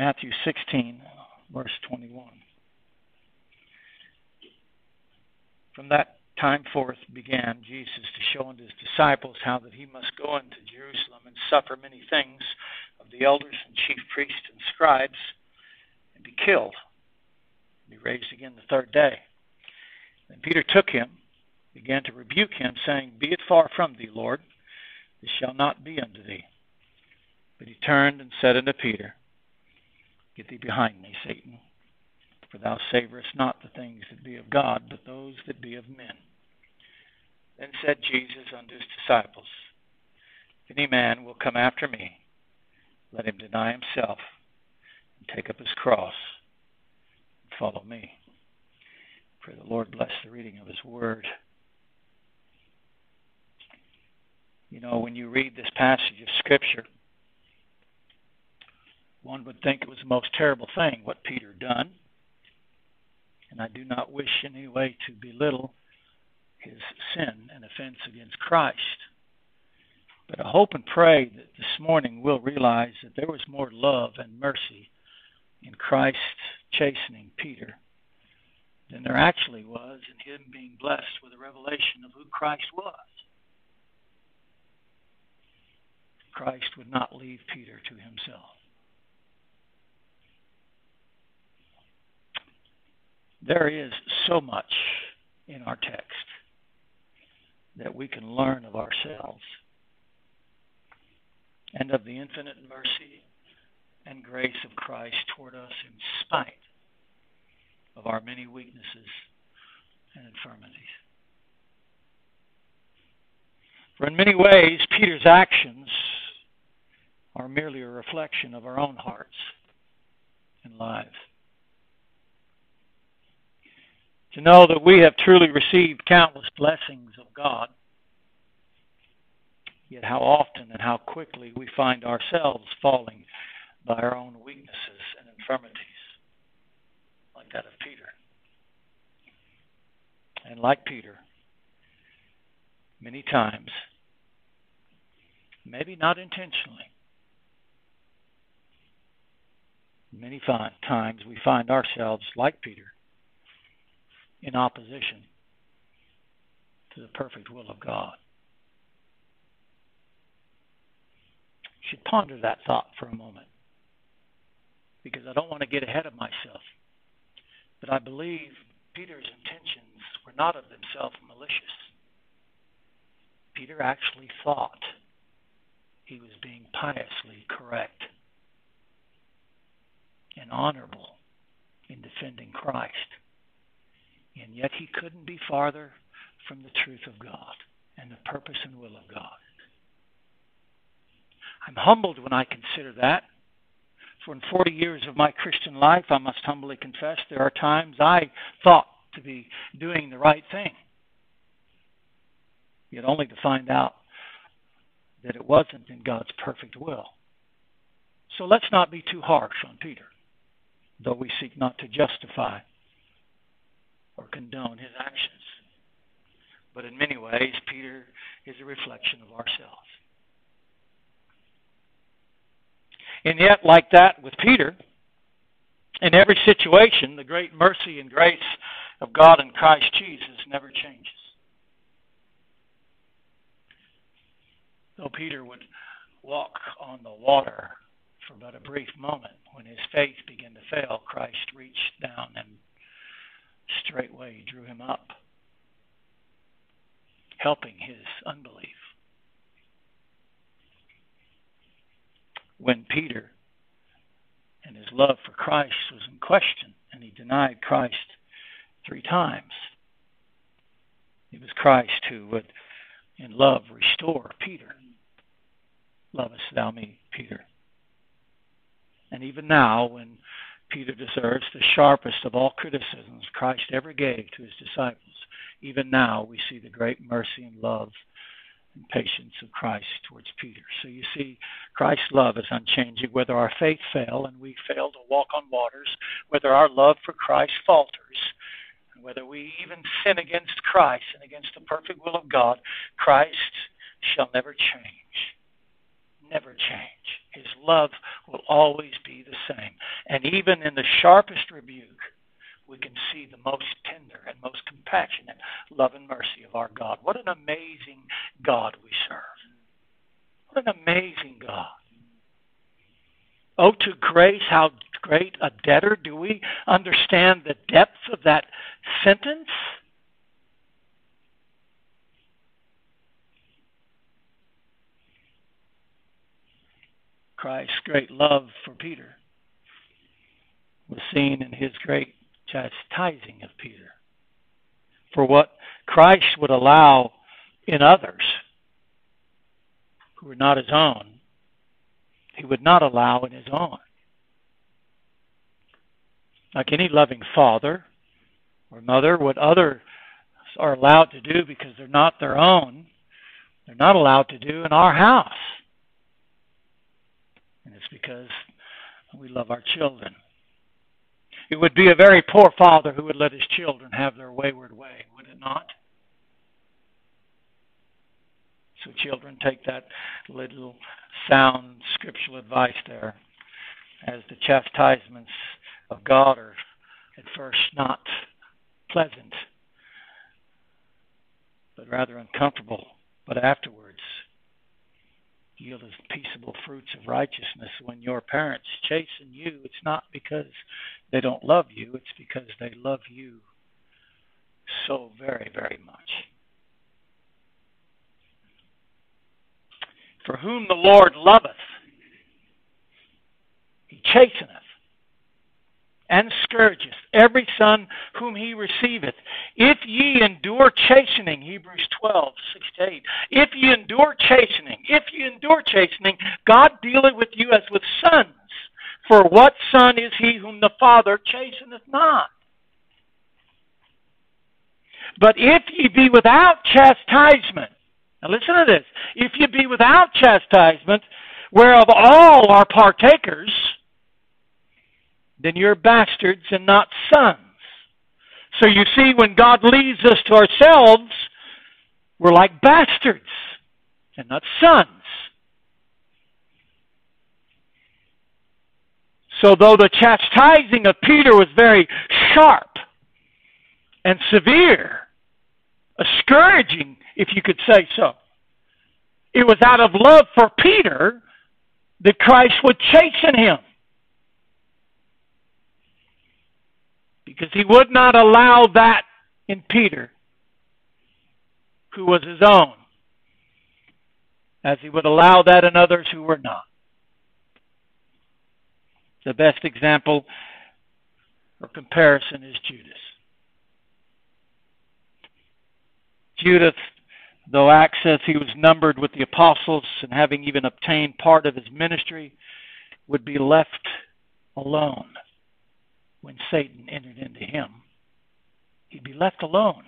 Matthew 16, verse 21. From that time forth began Jesus to show unto his disciples how that he must go into Jerusalem and suffer many things of the elders and chief priests and scribes, and be killed, and be raised again the third day. Then Peter took him, began to rebuke him, saying, Be it far from thee, Lord, this shall not be unto thee. But he turned and said unto Peter, Get thee behind me, Satan, for thou savorest not the things that be of God, but those that be of men. Then said Jesus unto his disciples, If any man will come after me, let him deny himself and take up his cross and follow me. Pray the Lord bless the reading of his word. You know, when you read this passage of Scripture, one would think it was the most terrible thing what Peter done. And I do not wish in any way to belittle his sin and offense against Christ. But I hope and pray that this morning we'll realize that there was more love and mercy in Christ chastening Peter than there actually was in him being blessed with a revelation of who Christ was. Christ would not leave Peter to himself. There is so much in our text that we can learn of ourselves and of the infinite mercy and grace of Christ toward us in spite of our many weaknesses and infirmities. For in many ways, Peter's actions are merely a reflection of our own hearts and lives to know that we have truly received countless blessings of God, yet how often and how quickly we find ourselves falling by our own weaknesses and infirmities, like that of Peter. And like Peter, many times, maybe not intentionally, many times we find ourselves like Peter in opposition to the perfect will of God. You should ponder that thought for a moment because I don't want to get ahead of myself. But I believe Peter's intentions were not of themselves malicious. Peter actually thought he was being piously correct and honorable in defending Christ. And yet he couldn't be farther from the truth of God and the purpose and will of God. I'm humbled when I consider that. For in 40 years of my Christian life, I must humbly confess, there are times I thought to be doing the right thing. Yet only to find out that it wasn't in God's perfect will. So let's not be too harsh on Peter, though we seek not to justify or condone his actions. But in many ways, Peter is a reflection of ourselves. And yet, like that with Peter, in every situation, the great mercy and grace of God in Christ Jesus never changes. Though Peter would walk on the water for but a brief moment, when his faith began to fail, Christ reached down and straightway drew him up, helping his unbelief. When Peter and his love for Christ was in question and he denied Christ three times, it was Christ who would, in love, restore Peter. Lovest thou me, Peter? And even now, when Peter deserves the sharpest of all criticisms Christ ever gave to his disciples. Even now, we see the great mercy and love and patience of Christ towards Peter. So you see, Christ's love is unchanging. Whether our faith fail and we fail to walk on waters, whether our love for Christ falters, whether we even sin against Christ and against the perfect will of God, Christ shall never change. Never change. His love will always be the same. And even in the sharpest rebuke, we can see the most tender and most compassionate love and mercy of our God. What an amazing God we serve. What an amazing God. Oh, to grace, how great a debtor. Do we understand the depth of that sentence? Christ's great love for Peter was seen in his great chastising of Peter for what Christ would allow in others who were not his own, he would not allow in his own. Like any loving father or mother, what others are allowed to do because they're not their own, they're not allowed to do in our house. And it's because we love our children. It would be a very poor father who would let his children have their wayward way, would it not? So, children, take that little sound scriptural advice there as the chastisements of God are at first not pleasant, but rather uncomfortable, but afterwards yield as peaceable fruits of righteousness. When your parents chasten you, it's not because they don't love you, it's because they love you so very, very much. For whom the Lord loveth, he chasteneth and scourgeth every son whom he receiveth. If ye endure chastening, Hebrews 12, 6 to 8. If ye endure chastening, if ye endure chastening, God dealeth with you as with sons. For what son is he whom the Father chasteneth not? But if ye be without chastisement, now listen to this. If ye be without chastisement, whereof all are partakers, then you're bastards and not sons. So you see, when God leaves us to ourselves, we're like bastards and not sons. So, though the chastising of Peter was very sharp and severe, a scourging, if you could say so, it was out of love for Peter that Christ would chasten him. Because he would not allow that in Peter, who was his own, as he would allow that in others who were not. The best example or comparison is Judas. Judas, though Acts says he was numbered with the apostles and having even obtained part of his ministry, would be left alone when Satan entered into him. He'd be left alone.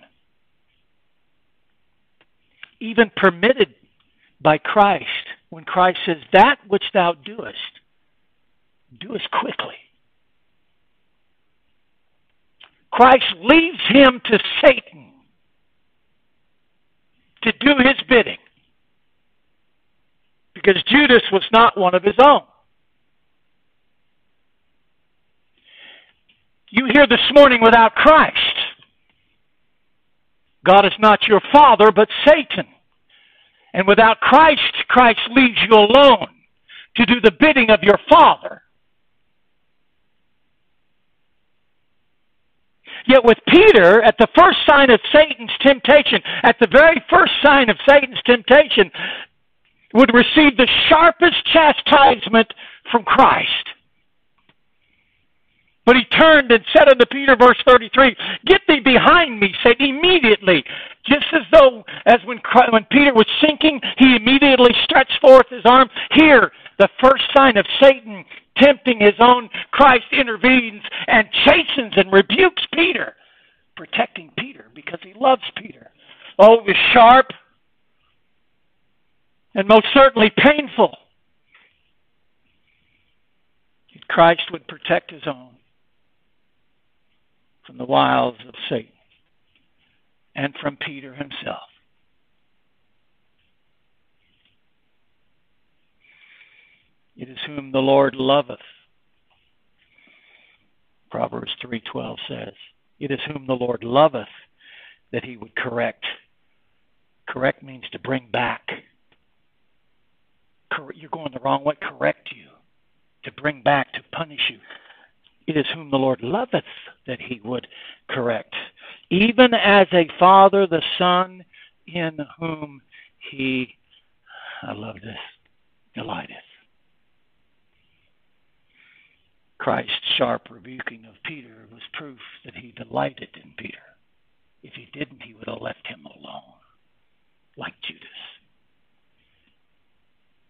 Even permitted by Christ, when Christ says, That which thou doest, do as quickly. Christ leaves him to Satan to do his bidding because Judas was not one of his own. You here this morning without Christ. God is not your father, but Satan. And without Christ, Christ leaves you alone to do the bidding of your father. Yet with Peter, at the first sign of Satan's temptation, at the very first sign of Satan's temptation, would receive the sharpest chastisement from Christ. But he turned and said unto Peter, verse 33, Get thee behind me, Satan, immediately. Just as though, as when, when Peter was sinking, he immediately stretched forth his arm. Here, the first sign of Satan tempting his own, Christ intervenes and chastens and rebukes Peter, protecting Peter because he loves Peter. Oh, it was sharp and most certainly painful. Christ would protect his own from the wiles of Satan and from Peter himself. It is whom the Lord loveth. Proverbs 3:12 says, "It is whom the Lord loveth that he would correct." Correct means to bring back. You're going the wrong way. Correct you, to bring back, to punish you. It is whom the Lord loveth that he would correct. Even as a father the son in whom he, I love this, delighteth. Christ's sharp rebuking of Peter was proof that he delighted in Peter. If he didn't, he would have left him alone, like Judas.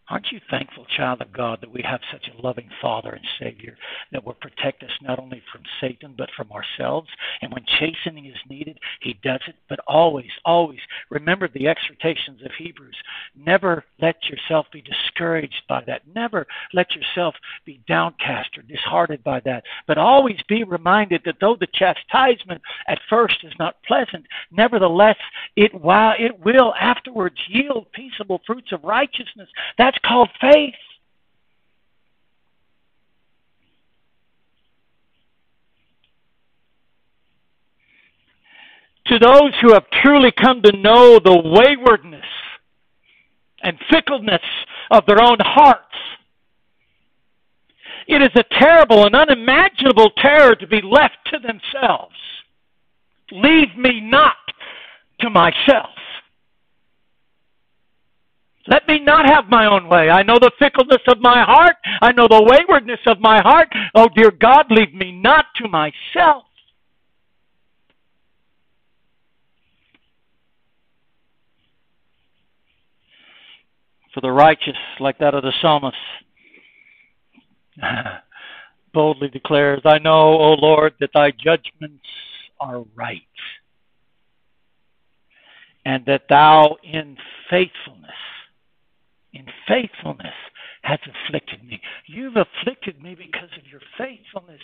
Aren't you thankful, child of God, that we have such a loving Father and Savior that will protect us not only from Satan but from ourselves? And when chastening is needed, He does it. But always, always remember the exhortations of Hebrews. Never let yourself be discouraged by that. Never let yourself be downcast or disheartened by that. But always be reminded that though the chastisement at first is not pleasant, nevertheless it while it will afterwards yield peaceable fruits of righteousness. That's that's called faith. To those who have truly come to know the waywardness and fickleness of their own hearts, it is a terrible and unimaginable terror to be left to themselves. Leave me not to myself. Let me not have my own way. I know the fickleness of my heart. I know the waywardness of my heart. Oh, dear God, leave me not to myself. For the righteous, like that of the psalmist, boldly declares, I know, O Lord, that thy judgments are right, and that thou in faithfulness in faithfulness has afflicted me. You've afflicted me because of your faithfulness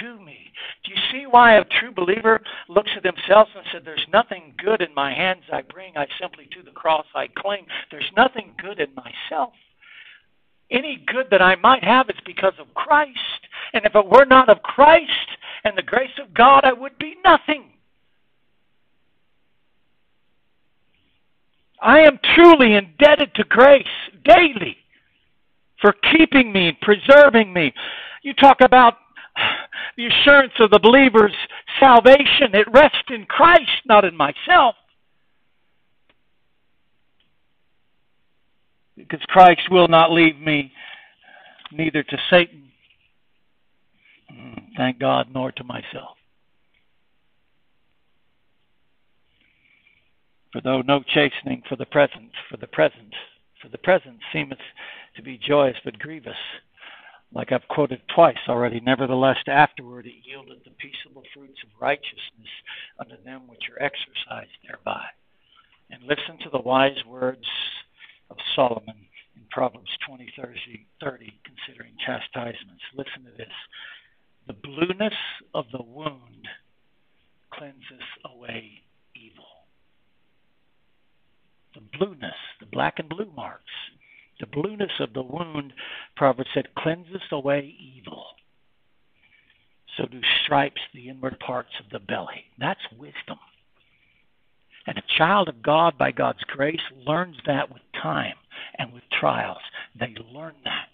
to me. Do you see why a true believer looks at themselves and says, There's nothing good in my hands I bring, I simply to the cross I cling. There's nothing good in myself. Any good that I might have is because of Christ. And if it were not of Christ and the grace of God, I would be nothing. I am truly indebted to grace daily for keeping me, preserving me. You talk about the assurance of the believer's salvation. It rests in Christ, not in myself. Because Christ will not leave me neither to Satan, thank God, nor to myself. For though no chastening for the present, for the present, for the present seemeth to be joyous but grievous, like I've quoted twice already, nevertheless afterward it yieldeth the peaceable fruits of righteousness unto them which are exercised thereby. And listen to the wise words of Solomon in Proverbs 20, 30, 30 considering chastisements. Listen to this. The blueness of the wound cleanses away the blueness, the black and blue marks, the blueness of the wound, Proverbs said, cleanses away evil. So do stripes the inward parts of the belly. That's wisdom. And a child of God, by God's grace, learns that with time and with trials. They learn that.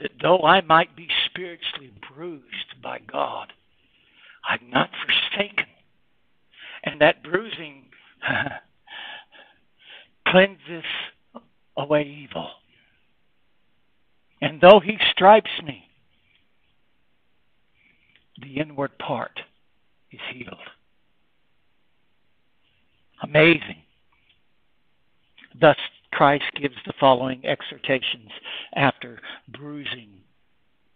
That though I might be spiritually bruised by God, I'm not forsaken. And that bruising cleanses away evil. And though he stripes me, the inward part is healed. Amazing. Thus, Christ gives the following exhortations after bruising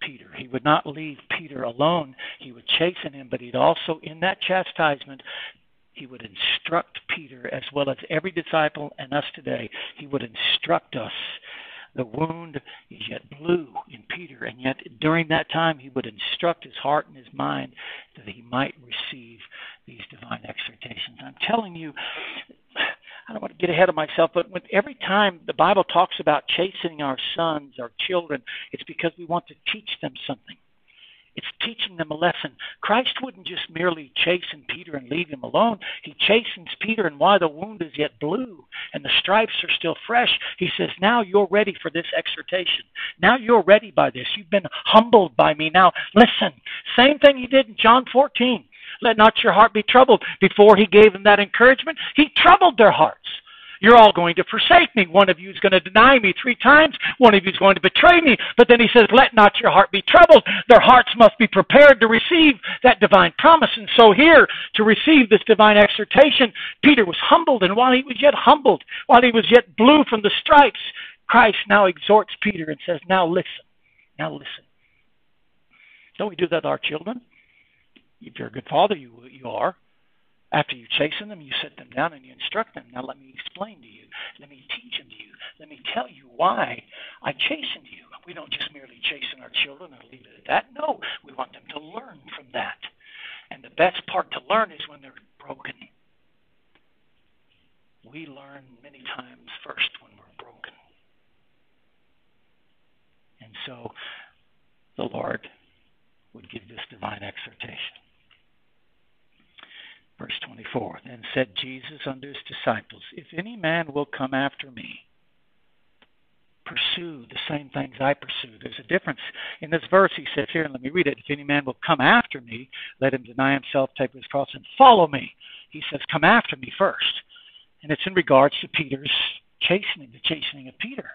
Peter. He would not leave Peter alone. He would chasten him, but he'd also, in that chastisement, he would instruct Peter as well as every disciple and us today. He would instruct us. The wound is yet blue in Peter, and yet during that time he would instruct his heart and his mind that he might receive these divine exhortations. I'm telling you, I don't want to get ahead of myself, but every time the Bible talks about chastening our sons, our children, it's because we want to teach them something. It's teaching them a lesson. Christ wouldn't just merely chasten Peter and leave him alone. He chastens Peter, and while the wound is yet blue and the stripes are still fresh, he says, Now you're ready for this exhortation. Now you're ready by this. You've been humbled by me. Now listen. Same thing he did in John 14. Let not your heart be troubled. Before he gave them that encouragement, he troubled their hearts. You're all going to forsake me. One of you is going to deny me three times. One of you is going to betray me. But then he says, Let not your heart be troubled. Their hearts must be prepared to receive that divine promise. And so, here, to receive this divine exhortation, Peter was humbled. And while he was yet humbled, while he was yet blue from the stripes, Christ now exhorts Peter and says, Now listen. Now listen. Don't we do that to our children? If you're a good father, you, you are. After you chasten them, you sit them down and you instruct them. Now, let me explain to you. Let me teach them to you. Let me tell you why I chastened you. We don't just merely chasten our children and leave it at that. No, we want them to learn from that. And the best part to learn is when they're broken. We learn many times first when we're broken. And so the Lord would give this divine exhortation. Verse 24 Then said Jesus unto his disciples, If any man will come after me, pursue the same things I pursue. There's a difference. In this verse, he says here, and let me read it If any man will come after me, let him deny himself, take his cross, and follow me. He says, Come after me first. And it's in regards to Peter's chastening, the chastening of Peter.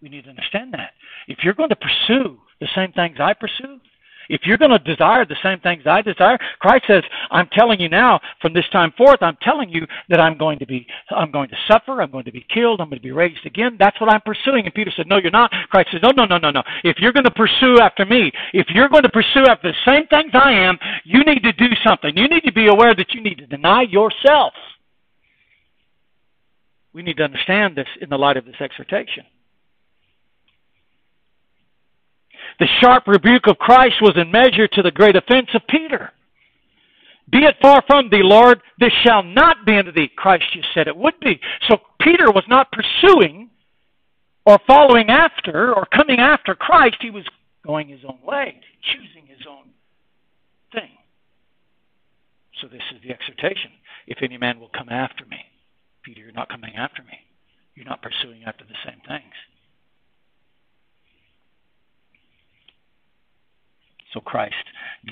We need to understand that. If you're going to pursue the same things I pursue, if you're going to desire the same things I desire, Christ says, I'm telling you now, from this time forth, I'm telling you that I'm going to be, I'm going to suffer, I'm going to be killed, I'm going to be raised again. That's what I'm pursuing. And Peter said, No, you're not. Christ says, No, no, no, no, no. If you're going to pursue after me, if you're going to pursue after the same things I am, you need to do something. You need to be aware that you need to deny yourself. We need to understand this in the light of this exhortation. The sharp rebuke of Christ was in measure to the great offense of Peter. Be it far from thee, Lord, this shall not be unto thee. Christ just said it would be. So Peter was not pursuing or following after or coming after Christ. He was going his own way, choosing his own thing. So this is the exhortation. If any man will come after me, Peter, you're not coming after me. You're not pursuing after the same things. So Christ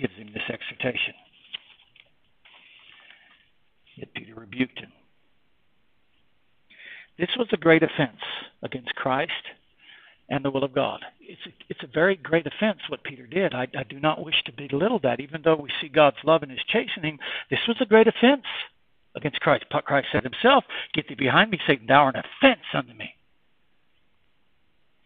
gives him this exhortation. Yet Peter rebuked him. This was a great offense against Christ and the will of God. It's a, it's a very great offense what Peter did. I, I do not wish to belittle that, even though we see God's love in his chastening. This was a great offense against Christ. Christ said himself, Get thee behind me, Satan, thou art an offense unto me.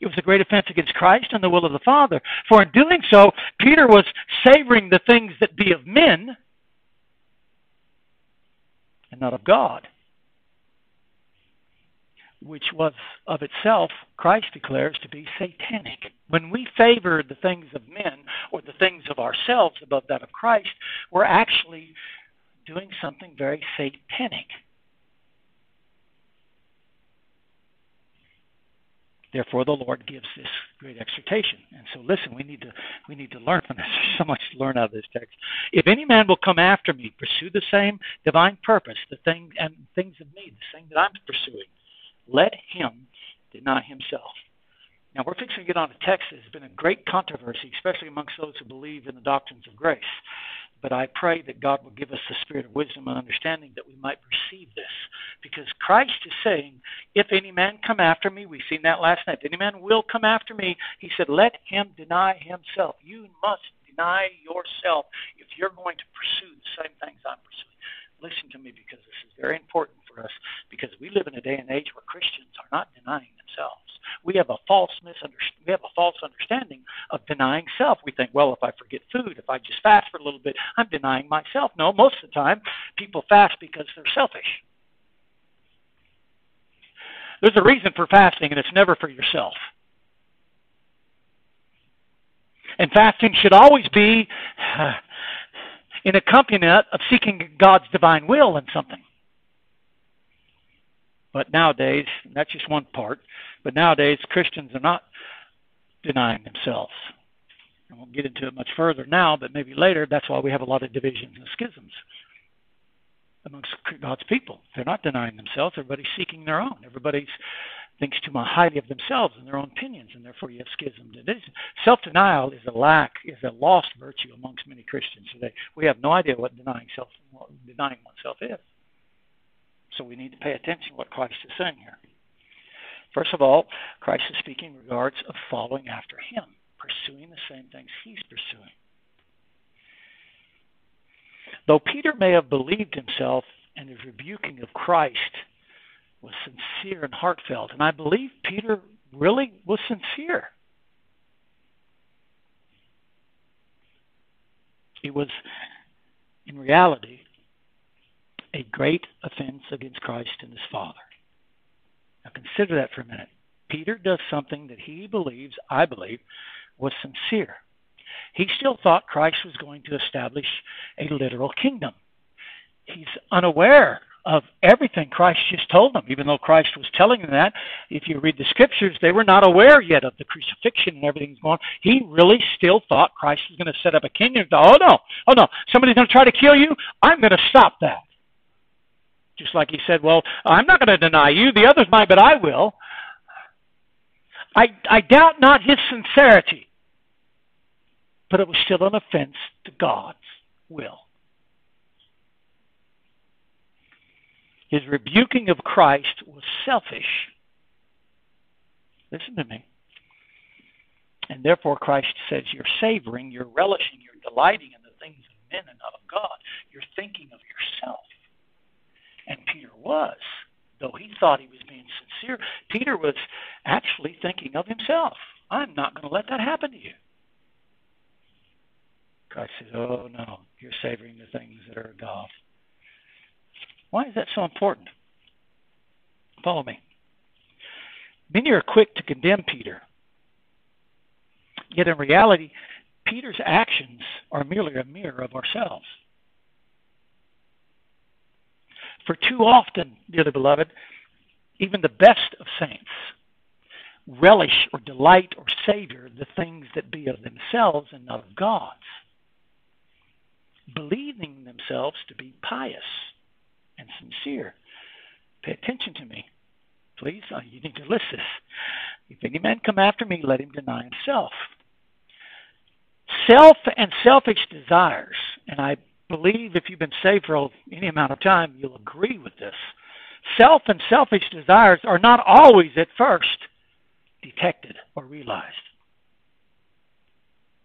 It was a great offense against Christ and the will of the Father. For in doing so, Peter was savoring the things that be of men and not of God, which was of itself, Christ declares, to be satanic. When we favor the things of men or the things of ourselves above that of Christ, we're actually doing something very satanic. Therefore, the Lord gives this great exhortation. And so, listen, we need to we need to learn from this. There's so much to learn out of this text. If any man will come after me, pursue the same divine purpose, the thing and things of me, the thing that I'm pursuing, let him deny himself. Now, we're fixing to get on a text that has been a great controversy, especially amongst those who believe in the doctrines of grace. But I pray that God will give us the spirit of wisdom and understanding that we might perceive this. Because Christ is saying, If any man come after me, we've seen that last night. If any man will come after me, he said, Let him deny himself. You must deny yourself if you're going to pursue the same things I'm pursuing. Listen to me because this is very important for us because we live in a day and age where Christians are not denying themselves. We have a false misunderstanding. We have a false understanding of denying self. We think, well, if I forget food, if I just fast for a little bit, I'm denying myself. No, most of the time, people fast because they're selfish. There's a reason for fasting, and it's never for yourself. And fasting should always be uh, in accompaniment of seeking God's divine will in something. But nowadays, that's just one part, but nowadays Christians are not denying themselves. I won't get into it much further now, but maybe later. That's why we have a lot of divisions and schisms amongst God's people. They're not denying themselves. Everybody's seeking their own. Everybody thinks too highly of themselves and their own opinions, and therefore you have schisms. Self-denial is a lack, is a lost virtue amongst many Christians today. We have no idea what denying self, what denying oneself is. So we need to pay attention to what Christ is saying here. First of all, Christ is speaking in regards of following after Him, pursuing the same things He's pursuing. Though Peter may have believed himself and his rebuking of Christ was sincere and heartfelt, and I believe Peter really was sincere. It was, in reality, a great offense against Christ and his Father. Now consider that for a minute. Peter does something that he believes, I believe, was sincere. He still thought Christ was going to establish a literal kingdom. He's unaware of everything Christ just told them, even though Christ was telling them that. If you read the scriptures, they were not aware yet of the crucifixion and everything's going on. He really still thought Christ was going to set up a kingdom. Oh, no. Oh, no. Somebody's going to try to kill you? I'm going to stop that. Just like he said, Well, I'm not going to deny you. The others might, but I will. I, I doubt not his sincerity, but it was still an offense to God's will. His rebuking of Christ was selfish. Listen to me. And therefore, Christ says, You're savoring, you're relishing, you're delighting in the things of men and of God. You're thinking of yourself. And Peter was. Though he thought he was being sincere, Peter was actually thinking of himself. I'm not going to let that happen to you. Christ says, Oh, no, you're savoring the things that are God. Why is that so important? Follow me. Many are quick to condemn Peter. Yet in reality, Peter's actions are merely a mirror of ourselves. For too often, dearly beloved, even the best of saints relish or delight or savor the things that be of themselves and not of God's, believing themselves to be pious and sincere. Pay attention to me. Please, uh, you need to list this. If any man come after me, let him deny himself. Self and selfish desires, and I believe if you've been saved for any amount of time, you'll agree with this. Self and selfish desires are not always at first detected or realized.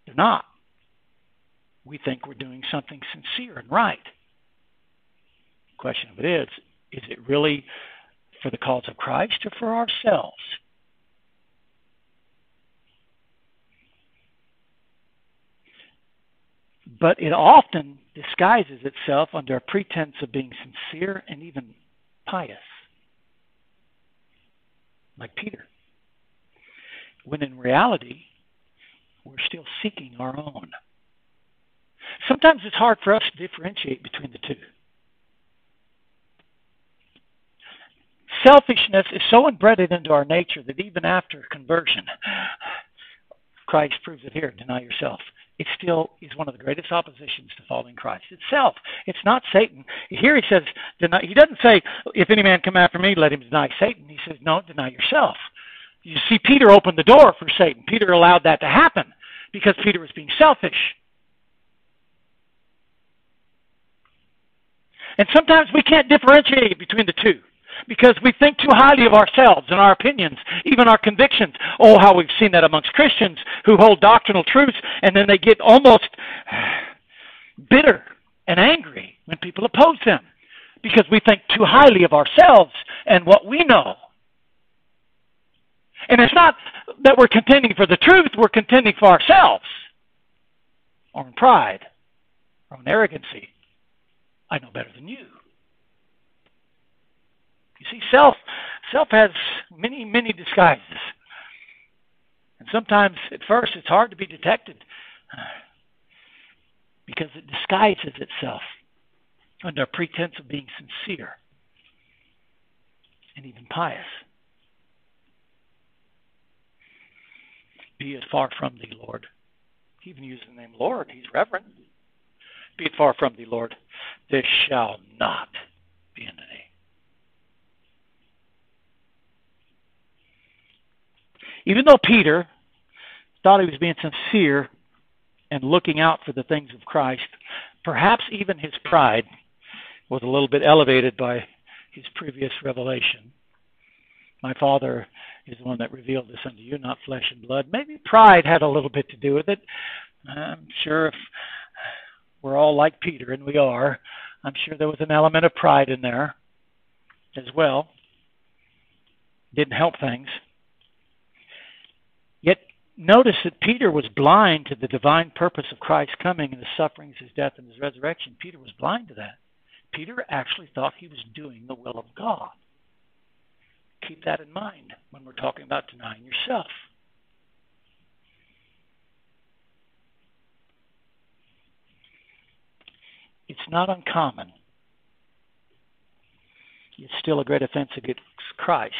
They're not. We think we're doing something sincere and right The question of it is is it really for the cause of Christ or for ourselves? But it often disguises itself under a pretense of being sincere and even pious, like Peter, when in reality, we're still seeking our own. Sometimes it's hard for us to differentiate between the two. Selfishness is so embedded into our nature that even after conversion, Christ proves it here deny yourself. It still is one of the greatest oppositions to following Christ. Itself. It's not Satan. Here he says, deny, he doesn't say, if any man come after me, let him deny Satan. He says, no, deny yourself. You see, Peter opened the door for Satan. Peter allowed that to happen because Peter was being selfish. And sometimes we can't differentiate between the two because we think too highly of ourselves and our opinions, even our convictions. Oh, how we've seen that amongst Christians who hold doctrinal truths and then they get almost bitter and angry when people oppose them because we think too highly of ourselves and what we know. And it's not that we're contending for the truth, we're contending for ourselves or in pride or in arrogancy. I know better than you. You see, self self has many, many disguises. And sometimes at first it's hard to be detected because it disguises itself under a pretense of being sincere. and even pious. Be it far from thee, Lord. He even uses the name Lord. He's reverent. Be it far from thee, Lord. This shall not be unto thee. Even though Peter thought he was being sincere and looking out for the things of Christ, perhaps even his pride was a little bit elevated by his previous revelation. My Father is the one that revealed this unto you, not flesh and blood. Maybe pride had a little bit to do with it. I'm sure if we're all like Peter, and we are, I'm sure there was an element of pride in there as well. Didn't help things. Notice that Peter was blind to the divine purpose of Christ's coming and his sufferings, his death, and his resurrection. Peter was blind to that. Peter actually thought he was doing the will of God. Keep that in mind when we're talking about denying yourself. It's not uncommon. It's still a great offense against Christ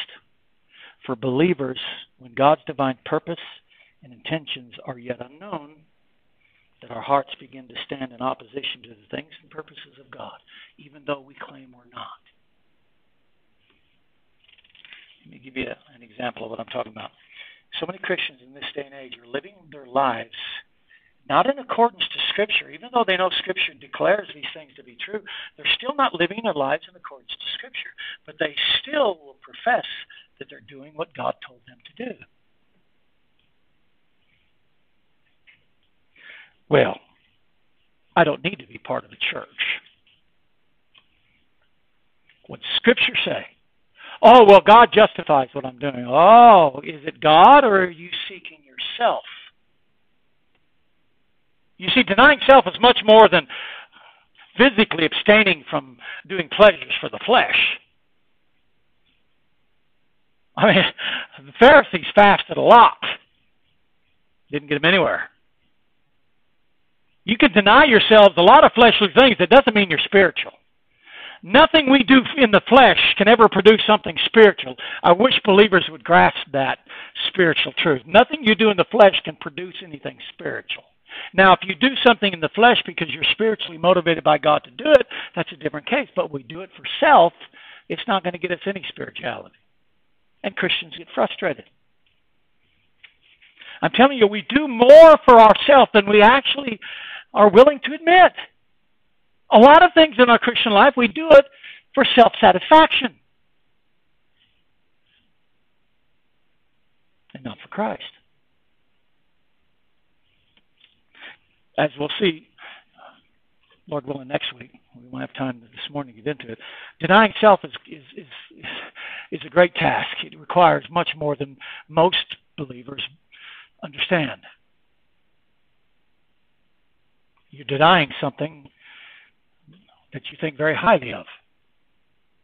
for believers when God's divine purpose and intentions are yet unknown that our hearts begin to stand in opposition to the things and purposes of God, even though we claim we're not. Let me give you an example of what I'm talking about. So many Christians in this day and age are living their lives not in accordance to Scripture, even though they know Scripture declares these things to be true, they're still not living their lives in accordance to Scripture. But they still will profess that they're doing what God told them to do. Well, I don't need to be part of the church. What Scripture say? Oh, well, God justifies what I'm doing. Oh, is it God or are you seeking yourself? You see, denying self is much more than physically abstaining from doing pleasures for the flesh. I mean, the Pharisees fasted a lot. Didn't get them anywhere. You can deny yourselves a lot of fleshly things. That doesn't mean you're spiritual. Nothing we do in the flesh can ever produce something spiritual. I wish believers would grasp that spiritual truth. Nothing you do in the flesh can produce anything spiritual. Now, if you do something in the flesh because you're spiritually motivated by God to do it, that's a different case. But we do it for self, it's not going to get us any spirituality. And Christians get frustrated. I'm telling you, we do more for ourselves than we actually are willing to admit. A lot of things in our Christian life, we do it for self satisfaction and not for Christ. As we'll see, Lord willing, next week, we won't have time this morning to get into it. Denying self is, is, is, is a great task. It requires much more than most believers understand. You're denying something that you think very highly of,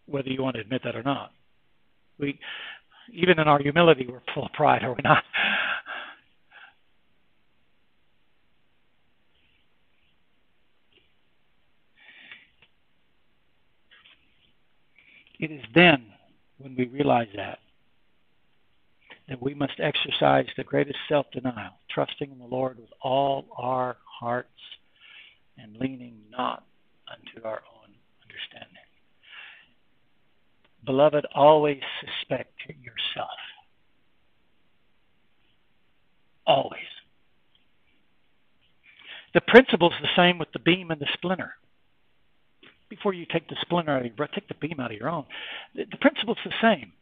whether you want to admit that or not. We, even in our humility, we're full of pride, are we not? It is then, when we realize that, that we must exercise the greatest self denial, trusting in the Lord with all our hearts and leaning not unto our own understanding. Beloved, always suspect yourself. Always. The principle is the same with the beam and the splinter. Before you take the splinter out of your take the beam out of your own. The, the principle is the same.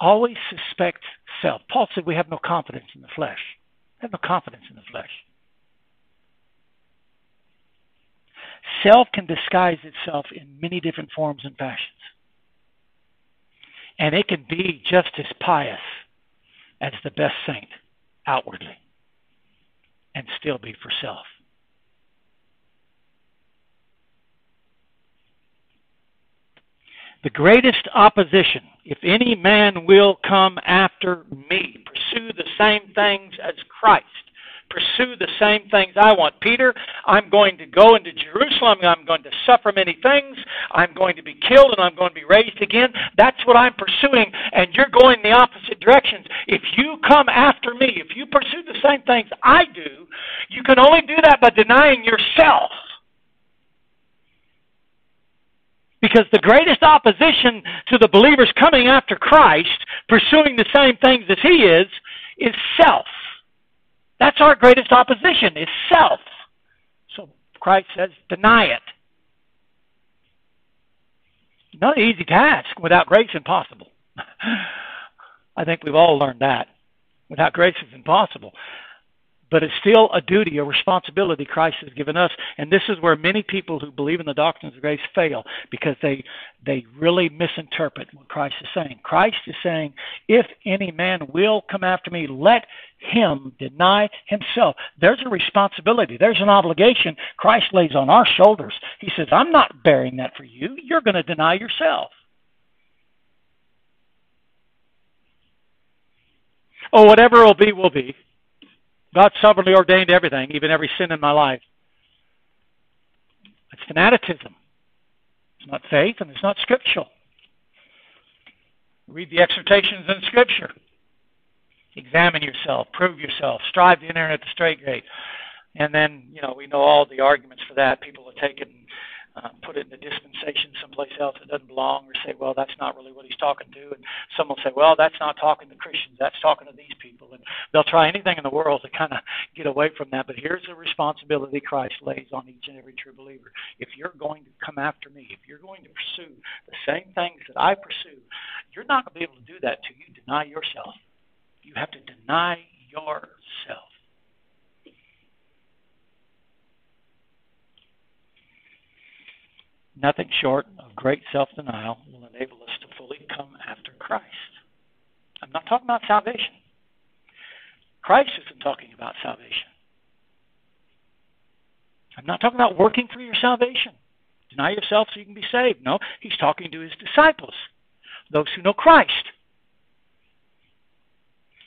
Always suspect self. Paul said we have no confidence in the flesh. We have no confidence in the flesh. Self can disguise itself in many different forms and fashions. And it can be just as pious as the best saint outwardly and still be for self. The greatest opposition, if any man will come after me, pursue the same things as Christ pursue the same things I want. Peter, I'm going to go into Jerusalem. I'm going to suffer many things. I'm going to be killed and I'm going to be raised again. That's what I'm pursuing, and you're going the opposite directions. If you come after me, if you pursue the same things I do, you can only do that by denying yourself. Because the greatest opposition to the believers coming after Christ, pursuing the same things as He is, is self. That's our greatest opposition, is self. So Christ says, deny it. Not an easy task. Without grace, impossible. I think we've all learned that. Without grace, it's impossible but it's still a duty, a responsibility Christ has given us. And this is where many people who believe in the doctrines of grace fail because they they really misinterpret what Christ is saying. Christ is saying, if any man will come after me, let him deny himself. There's a responsibility. There's an obligation Christ lays on our shoulders. He says, I'm not bearing that for you. You're going to deny yourself. Oh, whatever will be, will be. God sovereignly ordained everything, even every sin in my life. It's fanaticism. It's not faith and it's not scriptural. Read the exhortations in Scripture. Examine yourself, prove yourself, strive to enter at the strait gate. And then, you know, we know all the arguments for that. People will take it and uh, put it in a dispensation someplace else that doesn't belong, or say, well, that's not really what he's talking to. And some will say, well, that's not talking to Christians, that's talking to these people. They'll try anything in the world to kind of get away from that. But here's the responsibility Christ lays on each and every true believer. If you're going to come after me, if you're going to pursue the same things that I pursue, you're not going to be able to do that till you deny yourself. You have to deny yourself. Nothing short of great self denial will enable us to fully come after Christ. I'm not talking about salvation. Christ isn't talking about salvation. I'm not talking about working for your salvation. Deny yourself so you can be saved. No, he's talking to his disciples, those who know Christ.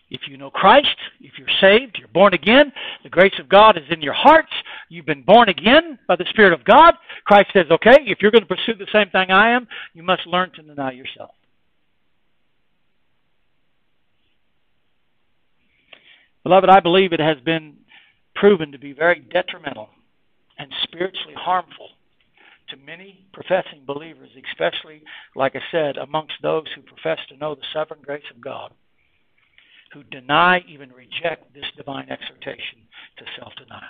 If you know Christ, if you're saved, you're born again, the grace of God is in your hearts, you've been born again by the Spirit of God, Christ says, okay, if you're going to pursue the same thing I am, you must learn to deny yourself. Beloved, I believe it has been proven to be very detrimental and spiritually harmful to many professing believers, especially, like I said, amongst those who profess to know the sovereign grace of God who deny, even reject this divine exhortation to self denial.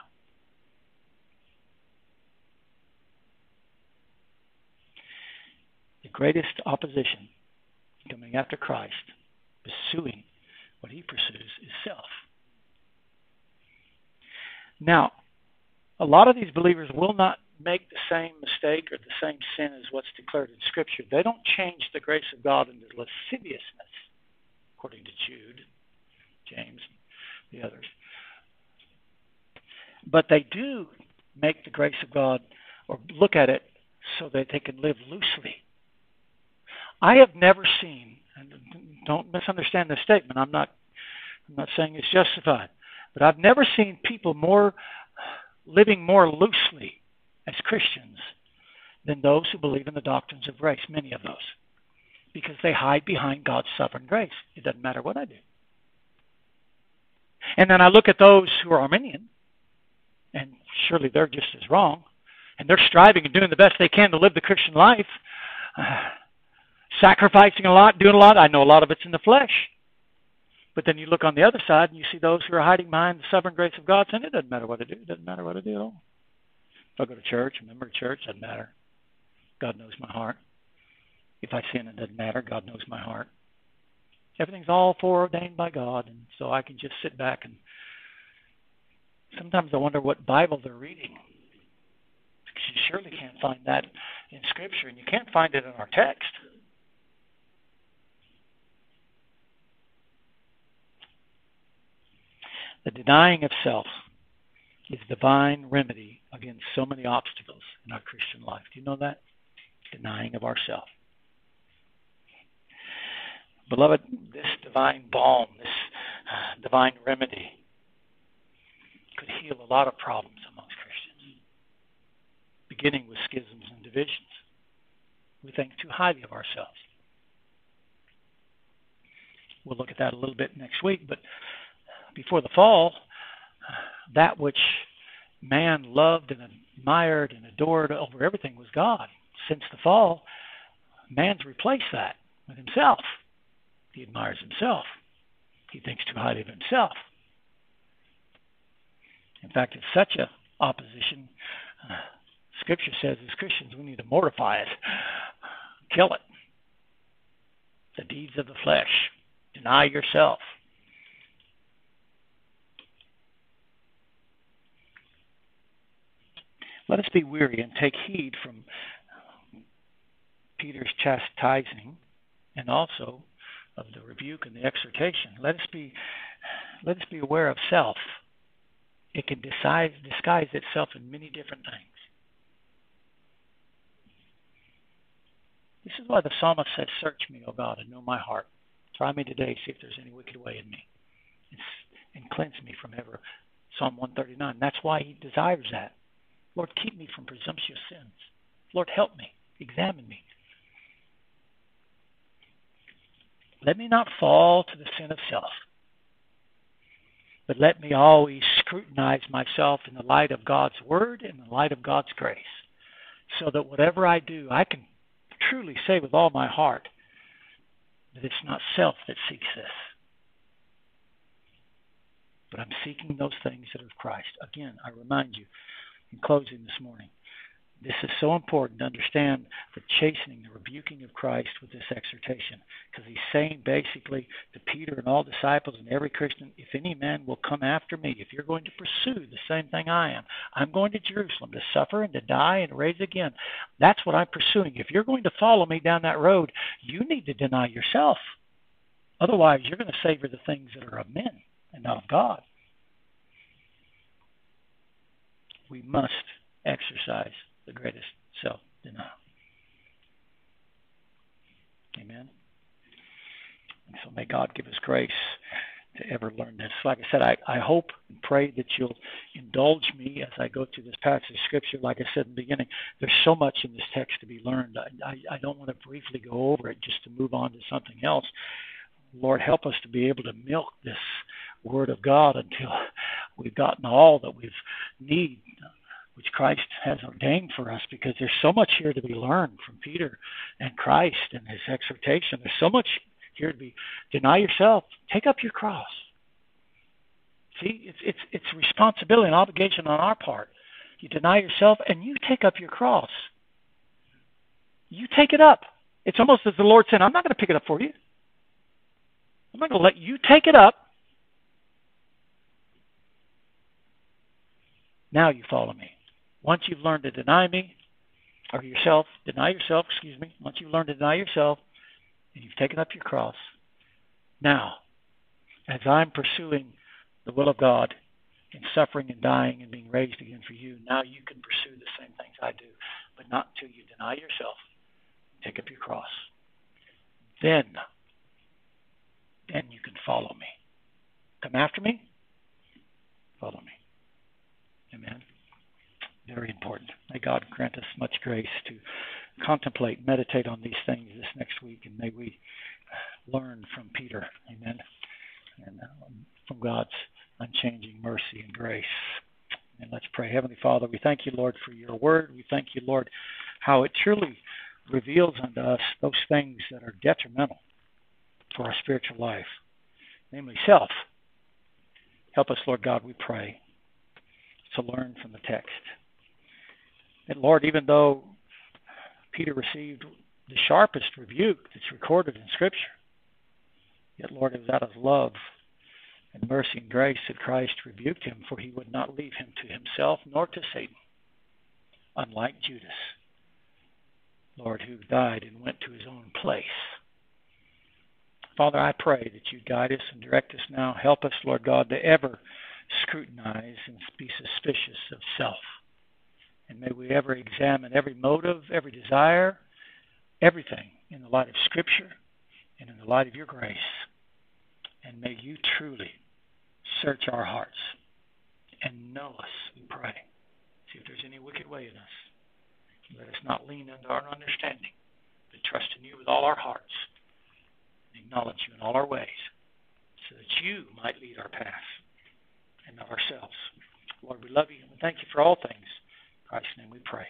The greatest opposition coming after Christ, pursuing what he pursues, is self. Now, a lot of these believers will not make the same mistake or the same sin as what's declared in Scripture. They don't change the grace of God into lasciviousness, according to Jude. James, the others. But they do make the grace of God or look at it so that they can live loosely. I have never seen, and don't misunderstand this statement. I'm not, I'm not saying it's justified, but I've never seen people more living more loosely as Christians than those who believe in the doctrines of grace. Many of those, because they hide behind God's sovereign grace. It doesn't matter what I do. And then I look at those who are Arminian, and surely they're just as wrong, and they're striving and doing the best they can to live the Christian life, uh, sacrificing a lot, doing a lot. I know a lot of it's in the flesh. But then you look on the other side and you see those who are hiding behind the sovereign grace of God saying, it doesn't matter what I do. It doesn't matter what I do at all. If I go to church, a member of church, it doesn't matter. God knows my heart. If I sin, it doesn't matter. God knows my heart. Everything's all foreordained by God, and so I can just sit back and sometimes I wonder what Bible they're reading. Because you surely can't find that in Scripture, and you can't find it in our text. The denying of self is divine remedy against so many obstacles in our Christian life. Do you know that? Denying of ourself. Beloved, this divine balm, this uh, divine remedy, could heal a lot of problems amongst Christians, beginning with schisms and divisions. We think too highly of ourselves. We'll look at that a little bit next week, but before the fall, that which man loved and admired and adored over everything was God. Since the fall, man's replaced that with himself. He admires himself. He thinks too highly of himself. In fact, it's such a opposition. Uh, scripture says as Christians we need to mortify it, kill it. The deeds of the flesh. Deny yourself. Let us be weary and take heed from Peter's chastising and also of the rebuke and the exhortation. Let us be let us be aware of self. It can disguise, disguise itself in many different things. This is why the psalmist says, Search me, O God, and know my heart. Try me today, see if there's any wicked way in me. And cleanse me from ever. Psalm 139. That's why he desires that. Lord, keep me from presumptuous sins. Lord, help me. Examine me. Let me not fall to the sin of self, but let me always scrutinize myself in the light of God's Word and the light of God's grace, so that whatever I do, I can truly say with all my heart that it's not self that seeks this, but I'm seeking those things that are of Christ. Again, I remind you in closing this morning this is so important to understand the chastening, the rebuking of Christ with this exhortation, because he's saying basically to Peter and all disciples and every Christian, if any man will come after me, if you're going to pursue the same thing I am, I'm going to Jerusalem to suffer and to die and raise again. That's what I'm pursuing. If you're going to follow me down that road, you need to deny yourself. Otherwise, you're going to savor the things that are of men and not of God. We must exercise the greatest self denial. Amen. And so may God give us grace to ever learn this. Like I said, I, I hope and pray that you'll indulge me as I go through this passage of Scripture. Like I said in the beginning, there's so much in this text to be learned. I, I, I don't want to briefly go over it just to move on to something else. Lord, help us to be able to milk this Word of God until we've gotten all that we need which Christ has ordained for us because there's so much here to be learned from Peter and Christ and his exhortation. There's so much here to be deny yourself, take up your cross. See, it's it's it's responsibility and obligation on our part. You deny yourself and you take up your cross. You take it up. It's almost as the Lord said, I'm not going to pick it up for you. I'm not going to let you take it up. Now you follow me. Once you've learned to deny me, or yourself, deny yourself, excuse me, once you've learned to deny yourself and you've taken up your cross, now, as I'm pursuing the will of God in suffering and dying and being raised again for you, now you can pursue the same things I do, but not until you deny yourself, take up your cross. Then, then you can follow me. Come after me, follow me. Amen very important. May God grant us much grace to contemplate, meditate on these things this next week, and may we learn from Peter. Amen. And um, from God's unchanging mercy and grace. And let's pray. Heavenly Father, we thank you, Lord, for your word. We thank you, Lord, how it truly reveals unto us those things that are detrimental to our spiritual life, namely self. Help us, Lord God, we pray, to learn from the text. And Lord, even though Peter received the sharpest rebuke that's recorded in Scripture, yet, Lord, it was out of love and mercy and grace that Christ rebuked him, for he would not leave him to himself nor to Satan, unlike Judas, Lord, who died and went to his own place. Father, I pray that you guide us and direct us now. Help us, Lord God, to ever scrutinize and be suspicious of self. And may we ever examine every motive, every desire, everything in the light of Scripture and in the light of your grace. And may you truly search our hearts and know us, we pray. See if there's any wicked way in us. Let us not lean unto our understanding, but trust in you with all our hearts and acknowledge you in all our ways so that you might lead our path and of ourselves. Lord, we love you and we thank you for all things. In Christ's name we pray.